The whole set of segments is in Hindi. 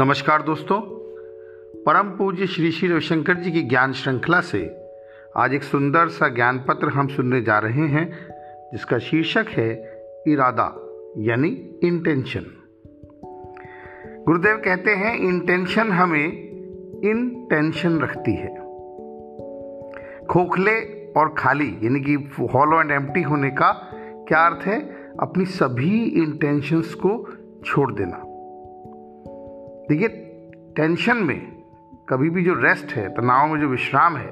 नमस्कार दोस्तों। परम पूज्य श्री श्री रविशंकर जी की ज्ञान श्रृंखला से आज एक सुंदर सा ज्ञान पत्र हम सुनने जा रहे हैं, जिसका शीर्षक है इरादा, यानी इंटेंशन गुरुदेव कहते हैं इंटेंशन हमें इन टेंशन रखती है। खोखले और खाली, यानी कि हॉलो एंड एम्प्टी होने का क्या अर्थ है? अपनी सभी इंटेंशंस को छोड़ देना। देखिए, टेंशन में कभी भी जो रेस्ट है, तनाव में जो विश्राम है,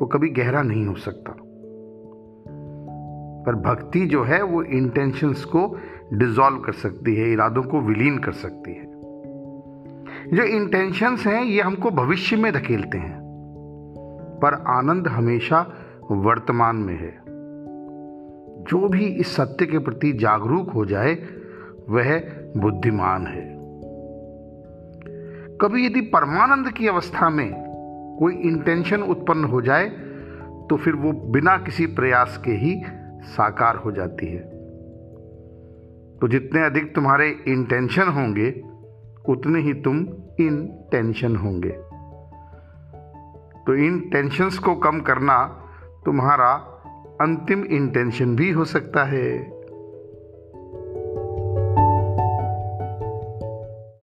वो कभी गहरा नहीं हो सकता। पर भक्ति जो है, वो इंटेंशंस को डिजॉल्व कर सकती है, इरादों को विलीन कर सकती है। जो इंटेंशंस हैं, ये हमको भविष्य में धकेलते हैं। पर आनंद हमेशा वर्तमान में है। जो भी इस सत्य के प्रति जागरूक हो जाए, वह बुद्धिमान है। कभी यदि परमानंद की अवस्था में कोई इंटेंशन उत्पन्न हो जाए तो फिर वो बिना किसी प्रयास के ही साकार हो जाती है। तो जितने अधिक तुम्हारे इंटेंशन होंगे, उतने ही तुम इन टेंशन होंगे। तो इन टेंशन्स को कम करना तुम्हारा अंतिम इंटेंशन भी हो सकता है।